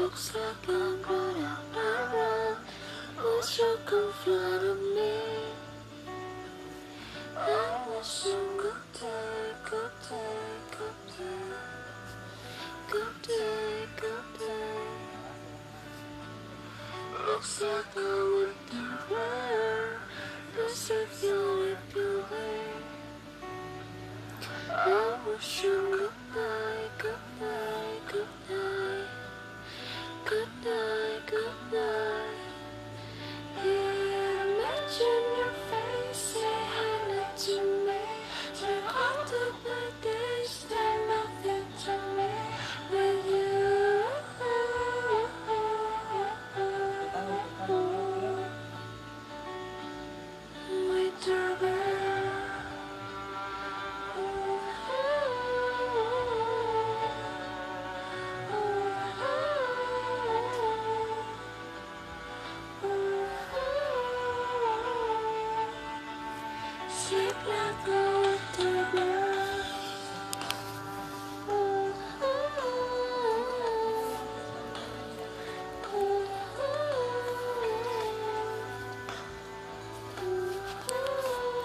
Looks like I'm running around. Wish you could fly me. I wish you could take, could take, could take, could take, could take. Looks like I went there. As if you live your way. I wish you Ship like gold,